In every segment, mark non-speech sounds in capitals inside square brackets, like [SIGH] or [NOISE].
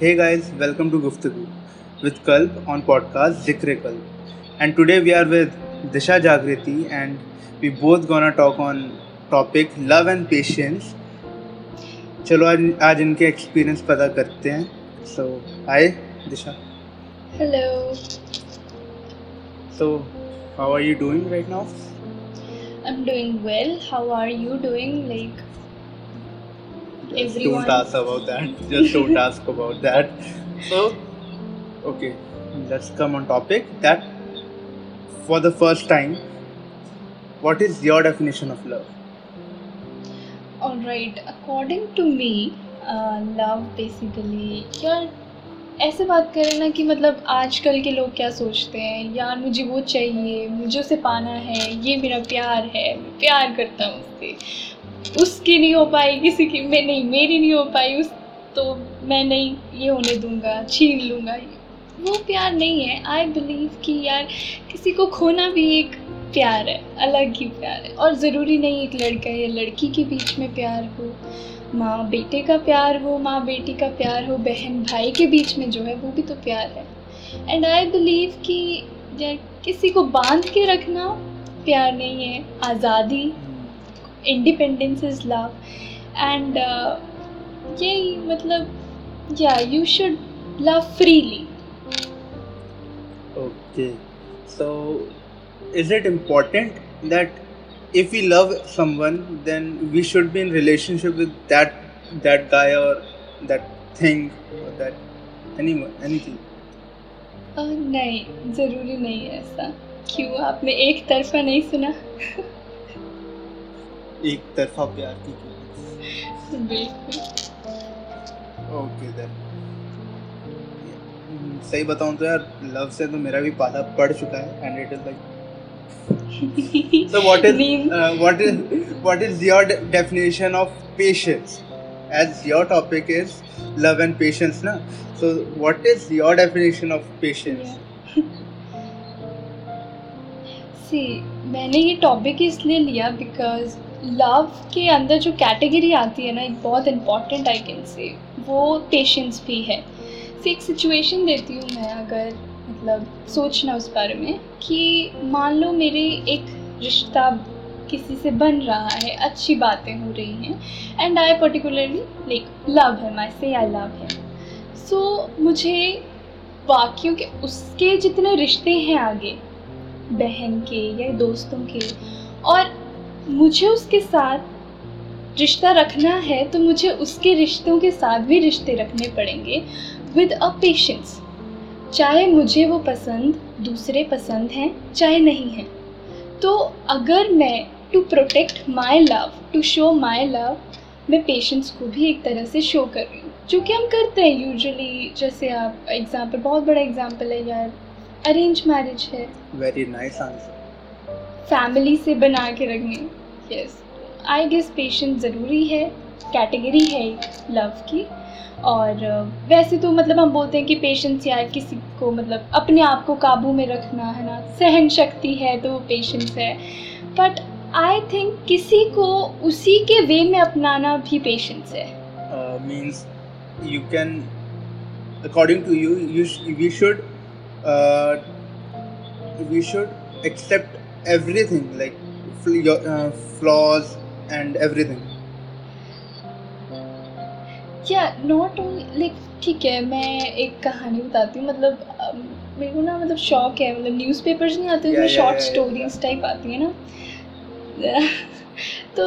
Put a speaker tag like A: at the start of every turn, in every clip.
A: Hey guys, welcome to Guftagu with Kalp on podcast Zikre Kalp. And today we are with Disha Jagriti and we both gonna talk on topic love and patience. चलो आज आज इनके experience पता करते हैं so hi Disha
B: Hello.
A: So how are you doing right now
B: I'm doing well. How are you doing? Like everyone.
A: Don't ask about that. Just don't ask about that. So, okay, let's come on topic. That for the first time, what is your definition of love?
B: Alright. According to me, uh, love basically यार ऐसे बात करें ना कि मतलब आजकल के लोग क्या सोचते हैं यार मुझे वो चाहिए मुझे उसे पाना है ये मेरा प्यार है मैं प्यार करता हूँ उससे उसकी नहीं हो पाई, किसी की मैं नहीं, मेरी नहीं हो पाई, उस तो मैं नहीं, ये होने दूँगा, छीन लूँगा वो प्यार नहीं है। आई बिलीव कि यार किसी को खोना भी एक प्यार है, अलग ही प्यार है। और ज़रूरी नहीं एक लड़का या लड़की के बीच में प्यार हो, माँ बेटे का प्यार हो, माँ बेटी का प्यार हो, बहन भाई के बीच में जो है वो भी तो प्यार है। एंड आई बिलीव कि यार किसी को बाँध के रखना प्यार नहीं है, आज़ादी इंडिपेंडेंस इज़ लव एंड यही मतलब या you should love freely
A: Okay, so is it important that if we love someone, then we should be in relationship with that that guy or that thing or that anyone anything?
B: अ, नहीं ज़रूरी नहीं है ऐसा क्यों आपने एक तरफा नहीं सुना
A: एक तरफा प्यार की ओके देन सही बताऊँ तो यार लव से तो मेरा भी पाला पड़ चुका है and it is like so what is what is what is your definition of patience as your topic is love and patience ना so what is your definition of patience
B: see मैंने ये टॉपिक इसलिए लिया because love के अंदर जो category आती है ना, एक बहुत इंपॉर्टेंट आई कैन से वो पेशेंस भी है। सी एक सिचुएशन देती हूँ मैं अगर मतलब सोचना उस बारे में कि मान लो मेरे एक रिश्ता किसी से बन रहा है, अच्छी बातें हो रही हैं and I particularly like love है माई से आई लव है सो मुझे बाकियों के, उसके जितने रिश्ते हैं आगे, बहन के या दोस्तों के, और मुझे उसके साथ रिश्ता रखना है तो मुझे उसके रिश्तों के साथ भी रिश्ते रखने पड़ेंगे विद अ पेशेंस चाहे मुझे वो पसंद दूसरे पसंद हैं चाहे नहीं हैं। तो अगर मैं to protect my love to show my love मैं पेशेंस को भी एक तरह से शो कर रही हूँ। जो कि हम करते हैं यूजुअली जैसे आप एग्ज़ाम्पल बहुत बड़ा एग्ज़ाम्पल है यार। अरेंज मैरिज है।
A: Very nice answer.
B: फैमिली से बना के रखनी। यस आई गेस पेशेंस ज़रूरी है कैटेगरी है लव की। और वैसे तो मतलब हम बोलते हैं कि पेशेंस यार किसी को मतलब अपने आप को काबू में रखना है ना सहन शक्ति है तो वो पेशेंस है। बट आई थिंक किसी को उसी के वे में अपनाना भी पेशेंस है।
A: Uh, means you can according to you you sh- we should uh, we should uh, flaws and everything.
B: या नॉट ओनली लाइक ठीक है मैं एक कहानी बताती हूँ मतलब मेरे को ना मतलब शौक है मतलब न्यूज़पेपर्स नहीं आते उसमें short
A: yeah, yeah.
B: Stories type आती है ना। [LAUGHS] तो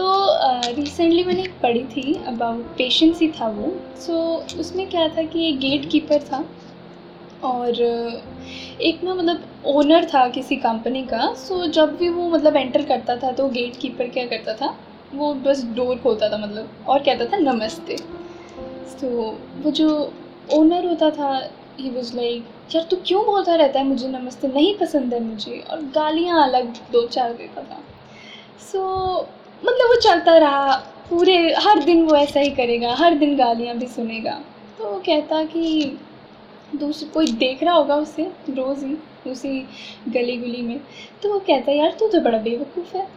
B: रिसेंटली मैंने एक पढ़ी थी अबाउट पेशेंस ही था वो। सो उसमें क्या था कि एक गेट कीपर था और एक ना मतलब ओनर था किसी कंपनी का सो जब भी वो मतलब एंटर करता था तो गेट कीपर क्या करता था? वो बस डोर खोलता था मतलब और कहता था, नमस्ते. तो वो जो ओनर होता था ही वॉज़ लाइक यार, तू क्यों बोलता रहता है? मुझे नमस्ते नहीं पसंद है मुझे। और गालियाँ अलग दो चार देता था। सो मतलब वो चलता रहा, पूरे, हर दिन वो ऐसा ही करेगा, हर दिन गालियाँ भी सुनेगा। तो वो कहता कि दूसरे कोई देख रहा होगा उसे रोज़ ही, उसी गली गुली में। तो वो कहता है, यार, तू तो बड़ा बेवकूफ़ है।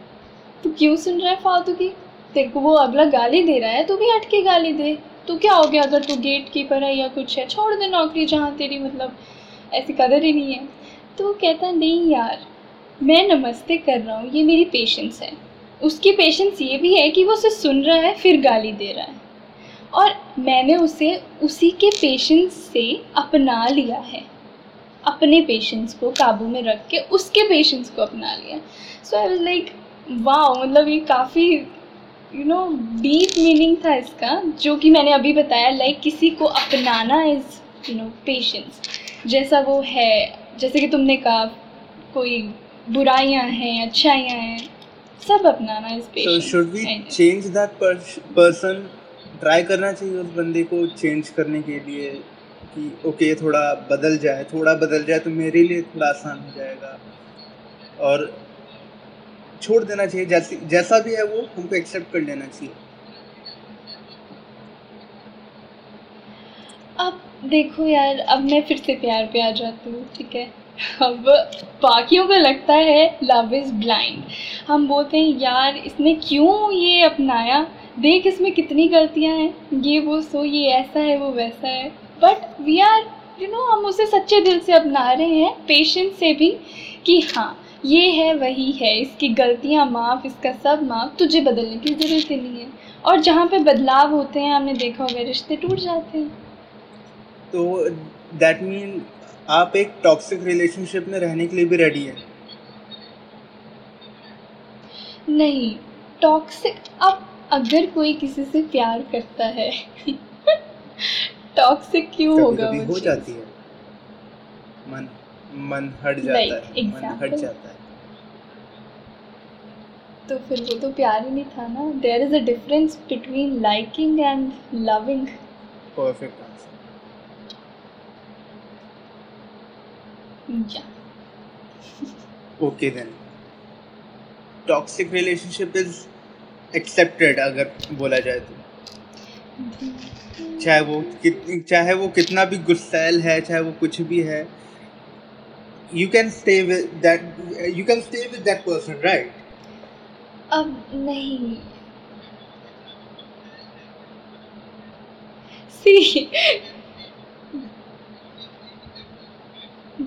B: तू क्यों सुन रहा है फालतू की? तेरे को वो अगला गाली दे रहा है, तू भी हट के गाली दे। तो क्या हो गया अगर तू गेट कीपर है या कुछ है? छोड़ दे नौकरी जहाँ तेरी मतलब ऐसी कदर ही नहीं है। तो वो कहता नहीं यार, मैं नमस्ते कर रहा हूँ, ये मेरी पेशेंस है। उसकी पेशेंस ये भी है कि वो उसे सुन रहा है, फिर गाली दे रहा है। और मैंने उसे उसी के पेशेंस से अपना लिया है। अपने पेशेंस को काबू में रख के उसके पेशेंस को अपना लिया। सो आई वाज लाइक वाह मतलब ये काफ़ी यू नो डीप मीनिंग था इसका जो कि मैंने अभी बताया लाइक like, किसी को अपनाना इज़ यू नो पेशेंस जैसा वो है जैसे कि तुमने कहा कोई बुराइयाँ हैं अच्छाइयाँ हैं सब अपनाना इस
A: so should we change that person try करना चाहिए उस बंदे को चेंज करने के लिए कि ओके थोड़ा बदल जाए, थोड़ा बदल जाए तो मेरे लिए थोड़ा आसान हो जाएगा। और छोड़ देना चाहिए, जैसे, जैसा भी है वो, हमको एक्सेप्ट कर लेना चाहिए।
B: अब देखो यार, अब मैं फिर से प्यार पे आ जाती हूँ, ठीक है? अब बाकियों को लगता है लव इज़ ब्लाइंड हम बोलते हैं, यार, इसने क्यों ये अपनाया? देख इसमें कितनी गलतियाँ हैं। ये वो सो ये ऐसा है वो वैसा है। But we are you know हम उसे सच्चे दिल से अपना रहे हैं पेशेंस से भी कि हाँ ये है वही है इसकी गलतियाँ माफ़ इसका सब माफ़ तुझे बदलने की ज़रूरत ही नहीं है। और जहाँ पे बदलाव होते हैं हमने देखा होगा रिश्ते टूट जाते हैं।
A: तो दैट मीन आप एक टॉक्सिक रिलेशनशिप में रहने के लिए भी रेडी है?
B: नहीं टॉक्सिक अब अगर कोई किसी से प्यार करता है टॉक्सिक क्यों होगा
A: हो जाती है। मन मन हट जाता like, है example, मन हट जाता है।
B: तो फिर वो तो प्यार ही नहीं था ना। There is a difference between liking and loving
A: perfect
B: Yeah. [LAUGHS]
A: okay then. Toxic relationship is accepted अगर बोला जाए तो। चाहे वो कित चाहे वो कितना भी गुस्सैल है चाहे वो कुछ भी है you can stay with that you can stay with that person right
B: अब नहीं। सी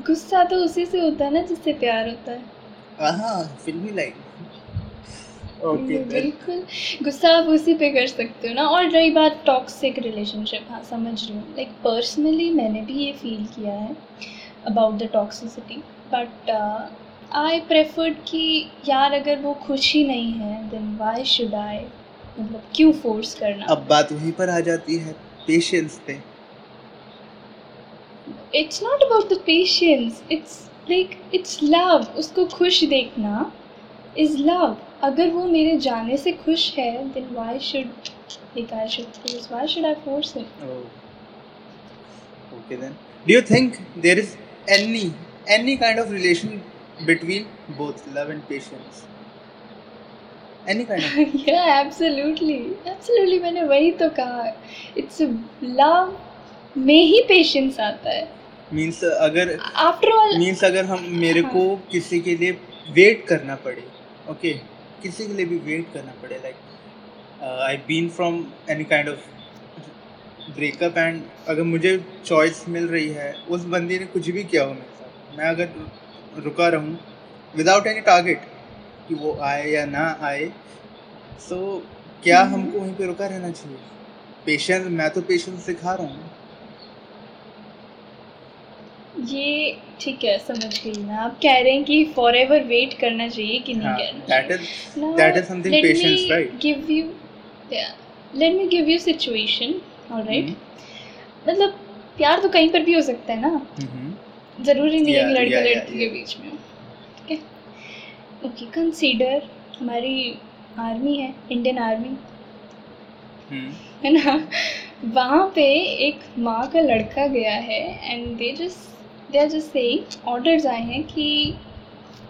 B: गुस्सा तो उसी से होता है ना जिससे प्यार होता है
A: हाँ फिल्मी लाइन।
B: ओके बिल्कुल। गुस्सा आप उसी पे कर सकते हो ना। और रही बात टॉक्सिक रिलेशनशिप हाँ समझ रही हूँ। लाइक पर्सनली मैंने भी ये फील किया है about the toxicity but I preferred कि यार अगर वो खुश ही नहीं है देन वाई शुड आई मतलब क्यों फोर्स करना?
A: अब बात वहीं पर आ जाती है पेशेंस पे।
B: It's not about the patience it's like it's love उसको खुश देखना इज़ लव अगर वो मेरे जाने से खुश है then why should like I should force why should I force him
A: okay then do you think there is any any kind of relation between both love and patience? Any kind of? [LAUGHS]
B: Yeah absolutely. Absolutely मैंने वही तो कहा। It's love में ही patience आता है।
A: Means अगर
B: after all
A: means अगर हम मेरे हाँ. को किसी के लिए वेट करना पड़े ओके किसी के लिए भी वेट करना पड़े like I been from any kind of breakup and अगर मुझे चॉइस मिल रही है उस बंदी ने कुछ भी किया हो मेरे साथ मैं अगर रुका रहूँ विदाउट एनी टारगेट कि वो आए या ना आए सो so, क्या हम्म। हमको वहीं पे रुका रहना चाहिए पेशेंस मैं तो पेशेंस सिखा रहा हूँ
B: ये ठीक है समझ गई मैं। आप कह रहे हैं कि फॉर एवर वेट करना चाहिए कि नहीं हाँ, करना
A: that is that is something patience right
B: give you let me give you situation alright मतलब प्यार तो कहीं पर भी हो सकता है ना? Mm-hmm. ज़रूरी नहीं है कि लड़का लड़की के बीच में ठीक है? ओके कंसीडर हमारी आर्मी है इंडियन आर्मी
A: hmm.
B: है ना? वहाँ पे एक माँ का लड़का गया है and they just they are just saying orders आए हैं कि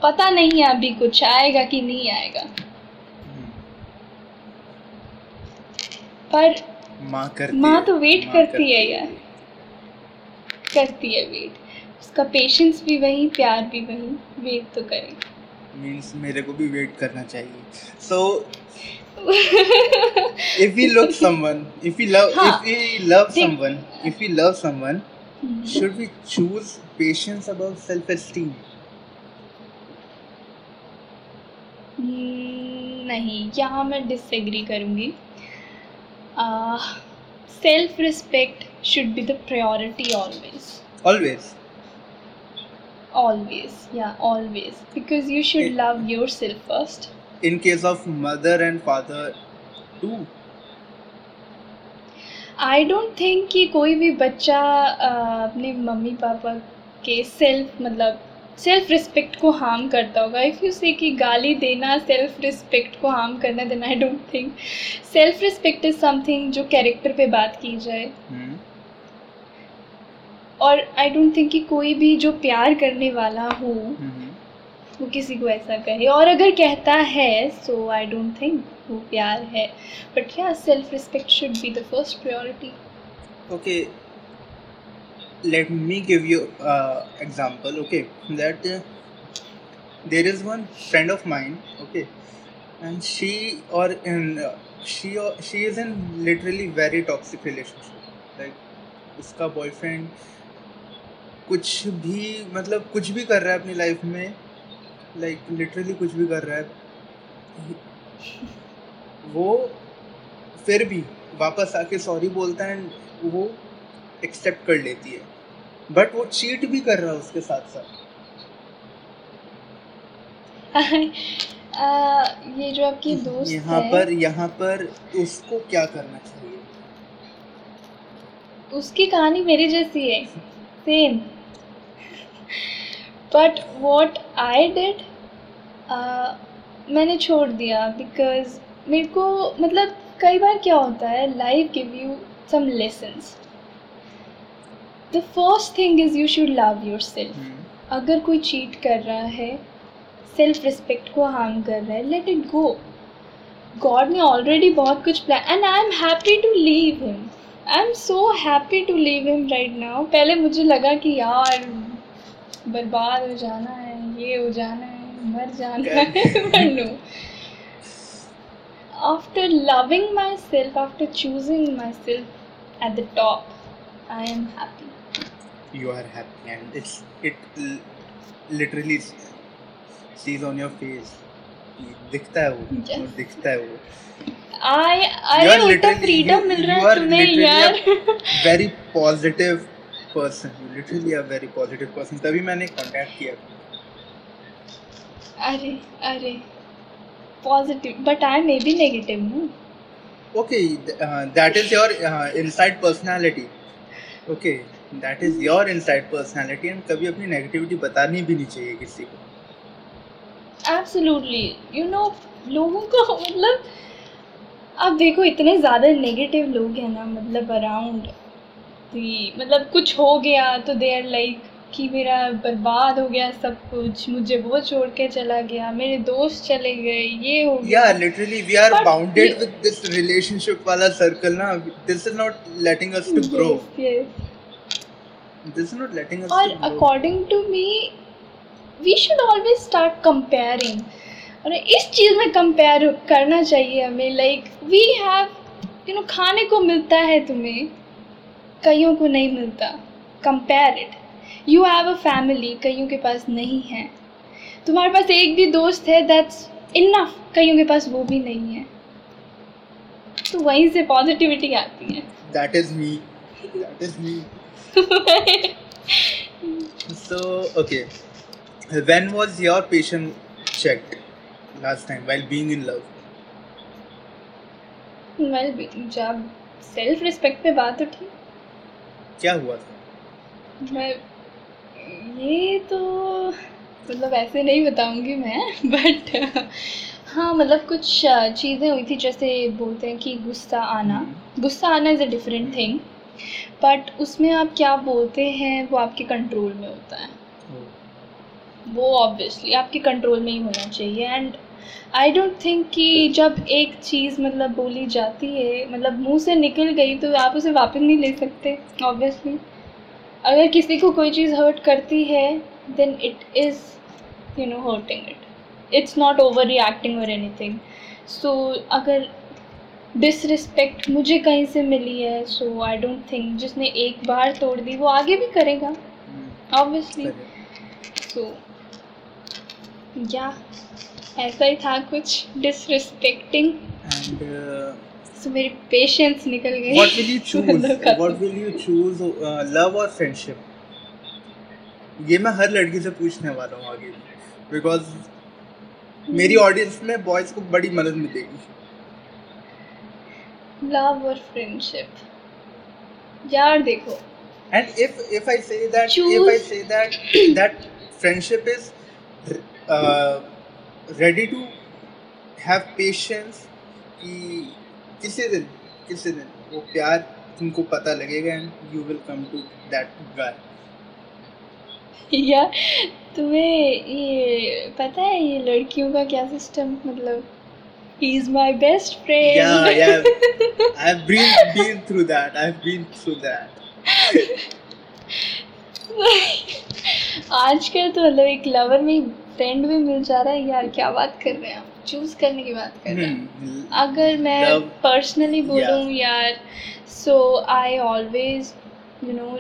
B: पता नहीं है अभी कुछ आएगा कि नहीं आएगा। पर
A: माँ करती
B: माँ तो वेट करती, करती है यार। करती है वेट उसका पेशेंस भी वही प्यार भी वही वेट तो करे।
A: मींस मेरे को भी वेट करना चाहिए। सो so, [LAUGHS] if we look someone, if we love,
B: हाँ.
A: if we love
B: देख-
A: someone, if
B: hmm.
A: should we choose patience above self-esteem?
B: हम्म, नहीं यहाँ मैं डिसएग्री करूँगी self respect should be the priority always
A: Always.
B: always yeah always because you should
A: It-
B: love yourself first
A: In case of mother and father, too.
B: I don't think कि कोई भी बच्चा अपने मम्मी पापा के सेल्फ मतलब सेल्फ रिस्पेक्ट को हार्म करता होगा इफ़ यू से कि गाली देना सेल्फ रिस्पेक्ट को हार्म करना then I don't think self respect is something जो कैरेक्टर पे बात की जाए
A: Hmm.
B: और आई डोंट थिंक कि कोई भी जो प्यार करने वाला हो
A: Mhm.
B: वो किसी को ऐसा कहे और अगर कहता है सो आई डोंट थिंक वो प्यार है। बट या self respect should be the first priority
A: okay let me give you example okay that there is one friend of mind okay and she और in she she is in literally very toxic relationship like उसका boyfriend कुछ भी मतलब कुछ भी कर रहा है अपनी लाइफ में लाइक like, लिटरली कुछ भी कर रहा है। वो फिर भी वापस आके सॉरी बोलता है एंड वो एक्सेप्ट कर लेती है। बट वो चीट भी कर रहा है उसके साथ साथ। [LAUGHS]
B: ये जो आपकी दोस्त
A: यहाँ पर यहाँ पर उसको क्या करना चाहिए?
B: उसकी कहानी मेरी जैसी है। Same but what I did मैंने छोड़ दिया बिकॉज़ मेरे को मतलब कई बार क्या होता है life give you some lessons the first thing is you should love
A: yourself
B: अगर कोई चीट कर रहा है सेल्फ रिस्पेक्ट को हार्म कर रहा है लेट इट गो गॉड ने ऑलरेडी बहुत कुछ plan and I am happy to leave him I am so happy to leave him right now पहले मुझे लगा कि यार बर्बाद हो जाना है ये हो जाना है मर जाना है [LAUGHS] but no after loving myself after choosing myself at the top i am happy
A: you are happy and it's it l- literally sees on your face दिखता है वो
B: Yes.
A: दिखता है वो
B: आई
A: are
B: उल्टा फ्रीडम मिल रहा है तुम्हें यार
A: very positive person you literally a very positive person तभी मैंने कांटेक्ट किया
B: अरे अरे positive but I may be negative हूँ
A: okay uh, that is your uh, inside personality. Okay that is your inside personality and कभी अपनी negativity बतानी भी नहीं चाहिए किसी को।
B: एब्सोल्युटली यू नो लोगों को मतलब अब देखो इतने ज़्यादा नेगेटिव लोग हैं ना मतलब अराउंड मतलब कुछ हो गया तो दे आर लाइक कि मेरा बर्बाद हो गया सब कुछ मुझे वो छोड़ के चला गया मेरे दोस्त चले गए ये हो गया।
A: We are
B: But
A: bounded
B: we-
A: with this relationship वाला circle ना। Is not letting us to grow.
B: Yes, yes.
A: this is not letting
B: और according to me we should always start comparing और इस चीज़ में कंपेयर करना चाहिए हमें। Like we have you know खाने को मिलता है तुम्हें कईयों को नहीं मिलता। Compare it you have a family कईयों के पास नहीं है। तुम्हारे पास एक भी दोस्त है दैट्स इनफ कईयों के पास वो भी नहीं है। तो वहीं से पॉजिटिविटी आती है।
A: That is me. That is me. [LAUGHS] So okay. When was your patience checked last time while being in love?
B: Well जब सेल्फ रिस्पेक्ट पे बात उठी।
A: क्या हुआ था?
B: मैं ये तो मतलब ऐसे नहीं बताऊँगी मैं [LAUGHS] बट हाँ मतलब कुछ चीज़ें हुई थी जैसे बोलते हैं कि गुस्सा आना। गुस्सा आना is a different thing but उसमें आप क्या बोलते हैं वो आपके कंट्रोल में होता है। वो ऑब्वियसली आपके कंट्रोल में ही होना चाहिए एंड आई डोंट थिंक कि जब एक चीज़ मतलब बोली जाती है मतलब मुँह से निकल गई तो आप उसे वापस नहीं ले सकते ऑब्वियसली अगर किसी को कोई चीज़ हर्ट करती है then it is you know hurting it it's not over reacting और एनीथिंग सो अगर डिसरिस्पेक्ट मुझे कहीं से मिली है सो आई डोंट थिंक जिसने एक बार तोड़ दी वो आगे भी करेगा ऑब्वियसली सो या ऐसा ही था कुछ डिसरिस्पेक्टिंग
A: uh,
B: सो मेरी पेशेंस निकल गई
A: what will you choose?
B: मतलब काफी-
A: what will you choose? Uh, love or friendship? ये मैं हर लड़की से पूछने वाला हूँ आगे बिकॉज़ मेरी ऑडियंस में बॉयज़ को बड़ी मदद मिलेगी
B: लव और फ्रेंडशिप यार देखो
A: And if if I say that
B: Choose.
A: if I say that that friendship is uh, ready to have patience कि किसी दिन किसी दिन वो प्यार तुमको पता लगेगा and you will come to that guy
B: यार तुम्हें ये पता है ये लड़कियों का क्या सिस्टम मतलब ही is my best friend
A: Yeah, yeah. I've been [LAUGHS] been through that. I've been through that. [LAUGHS]
B: आजकल तो मतलब एक लवर में फ्रेंड भी मिल जा रहा है यार क्या बात कर रहे हैं आप चूज़ करने की बात कर रहे हैं।
A: Hmm.
B: अगर मैं पर्सनली बोलूँ यार so I always you know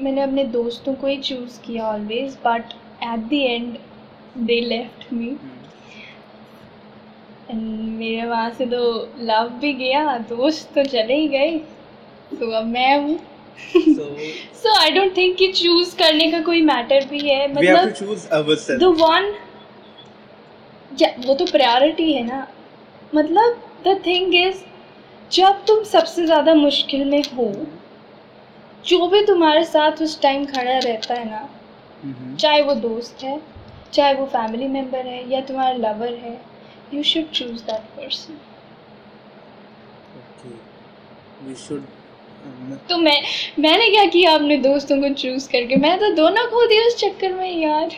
B: मैंने अपने दोस्तों को ही चूज़ किया always but at the end they
A: left
B: me. मेरे वहाँ से तो लव भी गया दोस्त तो चले ही गए तो अब मैं हूँ। सो आई डोंट थिंक कि चूज़ करने का कोई मैटर भी है
A: we have to
B: मतलब द वन वो तो प्रायोरिटी है ना। मतलब द थिंग इज़ जब तुम सबसे ज़्यादा मुश्किल में हो जो भी तुम्हारे साथ उस टाइम खड़ा रहता है ना
A: Mhm.
B: चाहे वो दोस्त है चाहे वो फैमिली मेंबर है या तुम्हारा लवर है you
A: should choose that person
B: तो मैं मैंने क्या किया अपने दोस्तों को चूज़ करके? मैं तो दोनों खो दिया उस चक्कर में यार।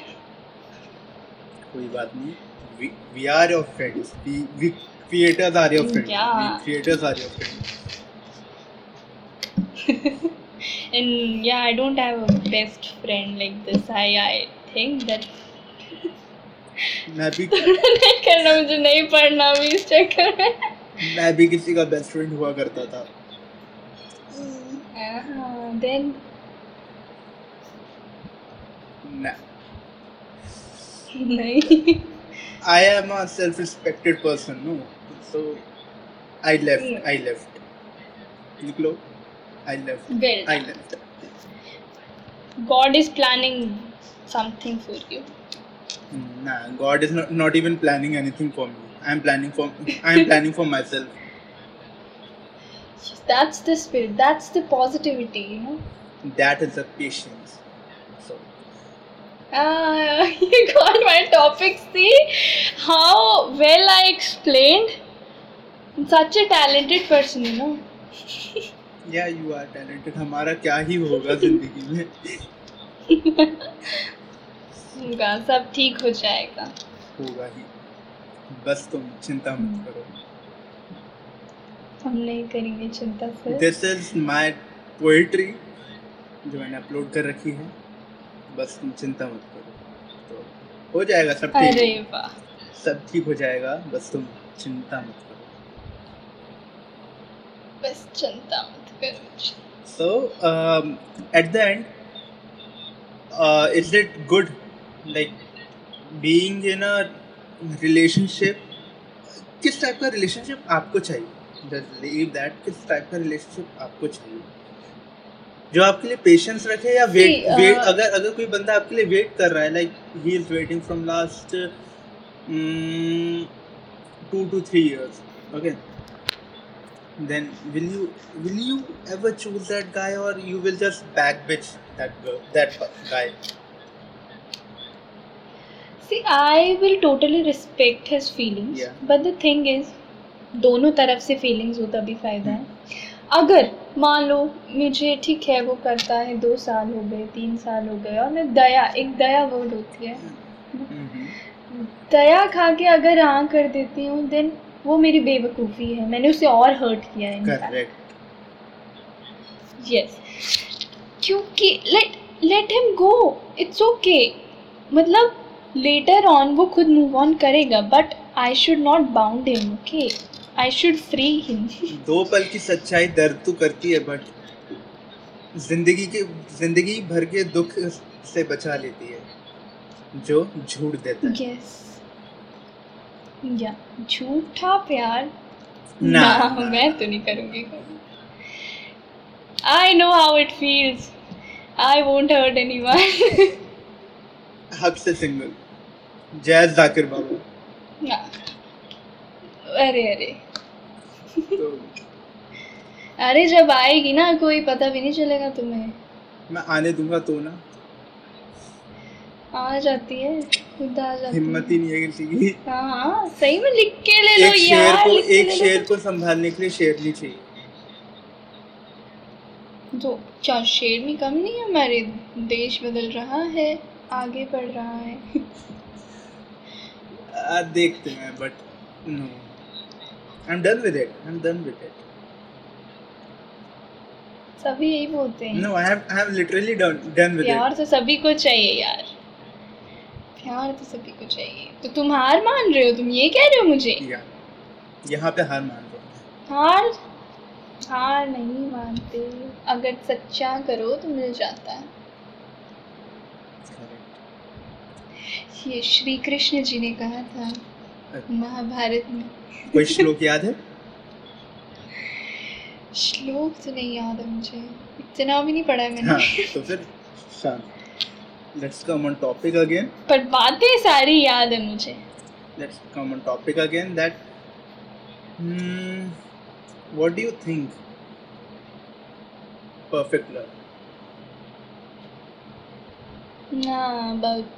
A: कोई बात नहीं. We we are your friends. We we creators are your friends.
B: Yeah.
A: We creators are your friends.
B: and yeah i don't have a best friend like this i i think that
A: मैं भी
B: नहीं करना मुझे नहीं पढ़ना भी इस चक्कर में
A: मैं भी किसी का बेस्ट फ्रेंड हुआ करता था.
B: देन नहीं
A: I am a self-respected person, no. So I left.
B: Yeah.
A: I left. Niklo, I left.
B: Well,
A: I left.
B: God is planning something for you.
A: Mm, nah, God is not, not even planning anything for me. I'm planning for I'm [LAUGHS] planning for myself.
B: That's the spirit. That's the positivity, you know.
A: That is the patience.
B: Ah, you got my topic. See how well I explained. I'm Such a talented person, you know.
A: yeah, you are talented. हमारा क्या ही होगा ज़िंदगी में
B: उनका सब ठीक हो जाएगा
A: होगा ही बस तुम चिंता मत करो
B: हम नहीं करेंगे चिंता से
A: दिस इज़ माय पोएट्री जो मैंने अपलोड कर रखी है बस तुम चिंता मत करो। तो हो जाएगा सब ठीक। सब ठीक हो जाएगा बस तुम चिंता मत करो।
B: बस चिंता मत करो
A: at the end, uh, is it good, like being in a relationship? किस टाइप का रिलेशनशिप आपको चाहिए? जस्ट लीव दैट किस टाइप का रिलेशनशिप आपको चाहिए? जो आपके लिए पेशेंस रखे या वेट
B: See,
A: वेट uh, अगर अगर कोई बंदा आपके लिए वेट कर रहा है like he is waiting from last two two three years okay then will you will you ever choose that guy और you will just back bitch that that guy
B: See, I will totally respect his feelings.
A: Yeah.
B: But the thing दोनों तरफ़ से feelings होता भी फ़ायदा है अगर मान लो मुझे ठीक है वो करता है दो साल हो गए तीन साल हो गए और मैं दया एक दया वर्ड होती है. दया खा के अगर हाँ कर देती हूँ देन वो मेरी बेवकूफ़ी है मैंने उसे और हर्ट किया है यस क्योंकि let let him go it's okay मतलब लेटर ऑन वो खुद मूव ऑन करेगा but I should not bound him, okay? I should free him.
A: दो पल की सच्चाई दर्द तो करती है बट ज़िंदगी के ज़िंदगी भर के दुख से बचा लेती है जो झूठ देता है
B: yes. या झूठा प्यार
A: ना,
B: ना
A: ना।
B: मैं तो नहीं करूँगी I know how it feels. I won't hurt anyone.
A: हक से सिंगल जय जाकिर बाबू
B: ना अरे अरे।
A: तो
B: अरे जब आएगी ना कोई पता भी नहीं चलेगा तुम्हें।
A: मैं आने दूँगा तो ना।
B: आ जाती है खुद आ जाती
A: हिम्मत
B: ही
A: नहीं है किसी की।
B: हाँ हाँ सही में लिख के ले लो
A: एक
B: यार
A: को एक शेर को संभालने के लिए शेरनी चाहिए।
B: तो क्या शेरनी कम नहीं है? हमारे देश बदल रहा है आगे बढ़ रहा है।
A: आ, देखते हैं but no I am done with it I am done with it
B: सभी यही बोलते हैं।
A: No I have I have literally done done with
B: प्यार तो सभी को चाहिए यार। प्यार तो सभी को चाहिए। तो तुम हार मान रहे हो? तुम ये कह रहे हो मुझे?
A: यहाँ पे हार मान लो
B: हार हार नहीं मानते। अगर सच्चा करो तो मिल जाता है। ये श्री कृष्ण जी ने कहा था। महाभारत में।
A: कोई श्लोक याद है?
B: श्लोक तो नहीं याद है मुझे। इतना भी नहीं पढ़ा है
A: हाँ
B: मैंने
A: तो फिर शांत। Let's come on topic again
B: पर बातें सारी याद है मुझे।
A: Come on topic again that hmm, what do you think? Perfect love.
B: ना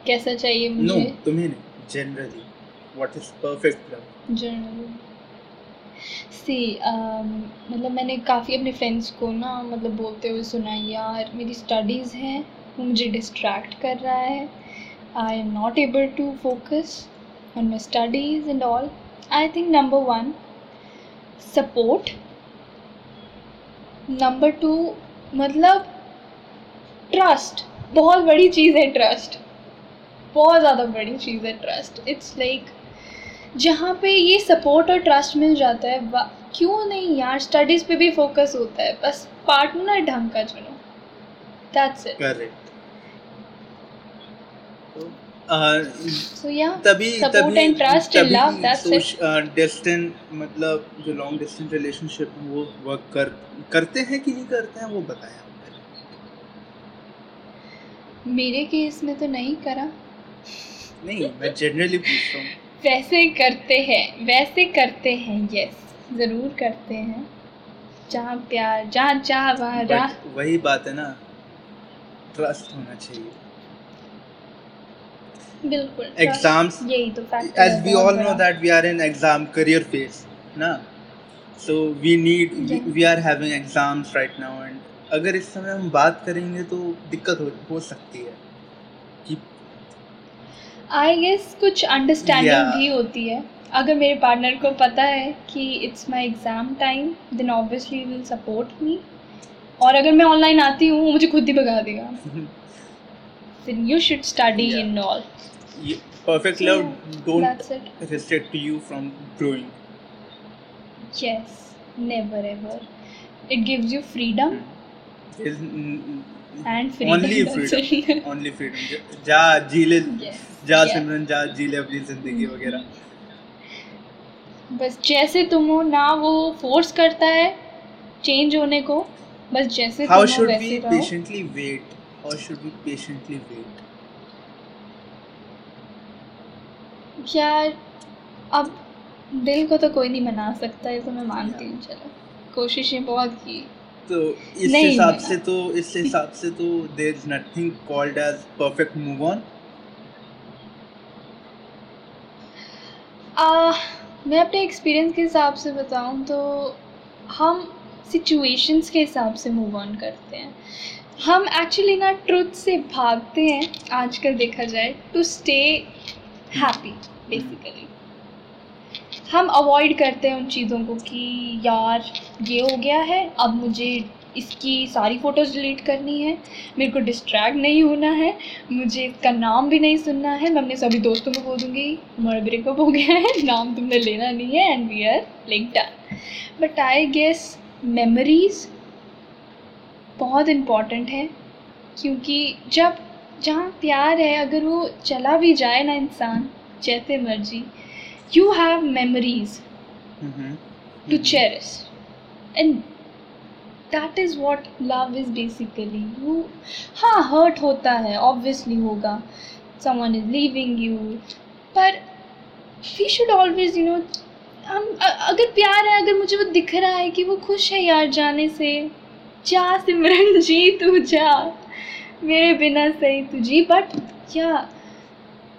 B: कैसा चाहिए
A: no
B: मुझे।
A: तुम्हें नहीं generally. What is perfect love
B: journal see um, मतलब मैंने काफ़ी अपने फ्रेंड्स को ना मतलब बोलते हुए सुना यार मेरी स्टडीज़ हैं वो मुझे डिस्ट्रैक्ट कर रहा है I am not able to focus on my studies and all I think number one support number two मतलब ट्रस्ट बहुत बड़ी चीज़ है ट्रस्ट बहुत ज़्यादा बड़ी चीज़ है ट्रस्ट इट्स लाइक जहाँ पे ये सपोर्ट और ट्रस्ट मिल जाता है क्यों नहीं यार? स्टडीज़ पे भी फोकस होता है। बस पार्टनर ढंग का चुनो। दैट्स इट
A: तो uh,
B: सो या
A: तभी
B: Support
A: तभी
B: and trust and love, that's it.
A: मतलब जो लॉन्ग डिस्टेंस रिलेशनशिप वो वर्क कर करते हैं कि नहीं करते हैं वो बताएँ आप
B: मेरे केस में तो नहीं करा।
A: नहीं मैं जनरली पूछ रहा हूँ।
B: वैसे करते हैं वैसे करते हैं यस ज़रूर करते हैं। जहाँ प्यार जहाँ चाह वहाँ
A: वही बात है ना ट्रस्ट होना चाहिए।
B: बिल्कुल
A: एग्ज़ाम्स
B: यही तो
A: इस समय हम बात करेंगे तो दिक्कत हो सकती है।
B: आई गेस कुछ अंडरस्टैंडिंग
A: Yeah.
B: भी होती है। अगर मेरे पार्टनर को पता है कि it's my exam time then obviously will support me और अगर मैं ऑनलाइन आती हूँ वो मुझे खुद ही भगा देगा। Then you
A: should
B: study in
A: all perfect love don't
B: that's it
A: restrict you from growing.
B: Yes never ever it gives you freedom
A: There's n-
B: and
A: only freedom only freedom ज- जा जी ले. सिमरन जा जी ले अपनी ज़िंदगी वगैरह।
B: बस जैसे तुम हो ना वो फोर्स करता है चेंज होने को बस जैसे
A: how
B: तुम हो
A: should
B: वैसे
A: we
B: रहो।
A: patiently wait? How should we patiently wait?
B: यार अब दिल को तो कोई नहीं मना सकता है तो मैं मानती हूँ चलो। कोशिशें बहुत की।
A: तो इस हिसाब से तो इस हिसाब से तो there is nothing called as perfect move on
B: आ, मैं अपने एक्सपीरियंस के हिसाब से बताऊँ तो हम सिचुएशंस के हिसाब से मूव ऑन करते हैं। हम एक्चुअली ना ट्रुथ से भागते हैं आजकल देखा जाए टू स्टे हैप्पी बेसिकली हम अवॉइड करते हैं उन चीज़ों को कि यार, ये हो गया है, अब मुझे इसकी सारी फ़ोटोज़ डिलीट करनी है, मेरे को डिस्ट्रैक्ट नहीं होना है, मुझे इसका नाम भी नहीं सुनना है, मैं अपने सभी दोस्तों को बोल दूँगी हमारा ब्रेकअप हो गया है, [LAUGHS] नाम तुमने लेना नहीं है and we are link done but I guess memories बहुत इंपॉर्टेंट है, क्योंकि जब जहाँ प्यार है, अगर वो चला भी जाए ना इंसान, जैसे मर्ज़ी you have memories to cherish and that is what love is basically you हाँ हर्ट होता है ऑब्वियसली होगा। समवन इज़ लीविंग यू पर we should always you know हम अगर प्यार है अगर मुझे वो दिख रहा है कि वो खुश है यार जाने से जा सिमरन [LAUGHS] जी तू जा। मेरे बिना सही तू जी। बट क्या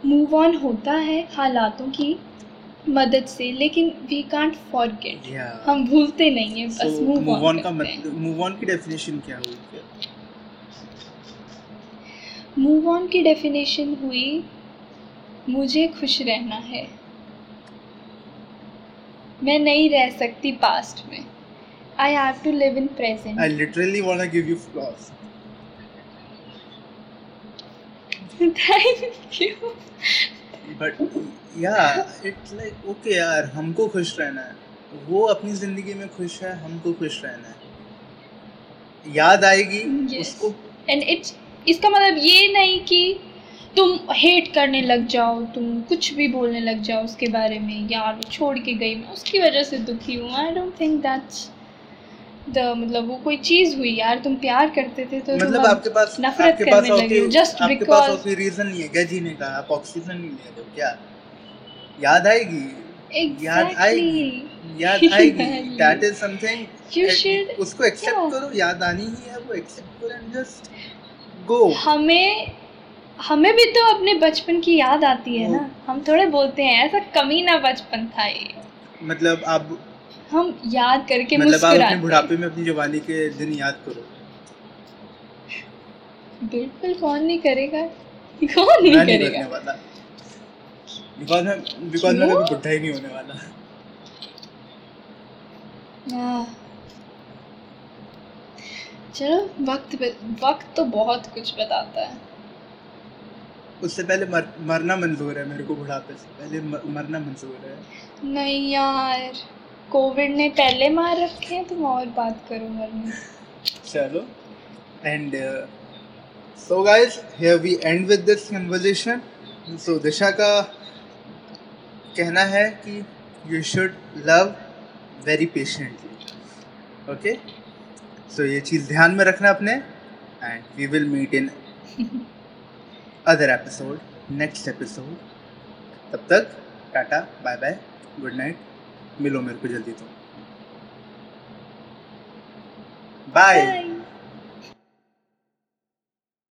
B: मूव ऑन होता है हालातों की। मदद से लेकिन वी कांट फॉरगेट हम भूलते नहीं हैं बस मूव
A: move
B: ऑन
A: का मतलब मूव ऑन की डेफिनेशन क्या हुई
B: मूव ऑन की डेफिनेशन हुई मुझे खुश रहना है। मैं नहीं रह सकती पास्ट में। I have to live in
A: I
B: present
A: literally want to give you flowers.
B: Thank you
A: But yeah, it's like okay यार हमको खुश रहना है। वो अपनी ज़िंदगी में खुश है हमको खुश रहना है। याद आएगी
B: Yes.
A: उसको।
B: एंड इट्स इसका मतलब ये नहीं कि तुम हेट करने लग जाओ तुम कुछ भी बोलने लग जाओ उसके बारे में यार छोड़ के गई मैं उसकी वजह से दुखी हूँ। I don't think that's the मतलब वो कोई चीज़ हुई यार तुम प्यार करते थे तो
A: मतलब आपके पास
B: नफरत
A: आपके पास
B: करने लगे जस्ट
A: आपके पास कोई रीजन नहीं है। क्या जीने का आप ऑक्सीजन नहीं ले रहे हो क्या? याद आएगी? याद आएगी? याद [LAUGHS] आएगी। That is something
B: You should-
A: उसको एक्सेप्ट
B: yeah.
A: करो याद आनी ही है वो एक्सेप्ट करो एंड जस्ट गो
B: हमें हमें भी तो अपने बचपन की याद आती है ना। हम थोड़े बोलते हैं ऐसा कमी कमीना बचपन था ये।
A: मतलब आप
B: हम याद करके
A: मतलब आप अपने बुढ़ापे में अपनी जवानी के दिन याद करो।
B: बिल्कुल कौन नहीं करेगा? कौन नहीं
A: नहीं
B: करेगा?
A: वाला। बिकॉज़ मैं बिकॉज़ मैं कभी बुढ़ा ही नहीं होने वाला।
B: चलो वक्त वक्त तो बहुत कुछ बताता है।
A: उससे पहले मर, मरना मंजूर है मेरे को बुढ़ापे से। पहले मर, मरना मंजूर है।
B: नहीं यार। कोविड ने पहले मार रखे हैं, तुम और बात करो मरने
A: चलो and so guys here we end with this conversation so Disha का कहना है कि you should love very patiently okay so ये चीज़ ध्यान में रखना अपने and we will meet in other episode next episode तब तक, tata bye bye good night मिलो मेरे को जल्दी तो बाय.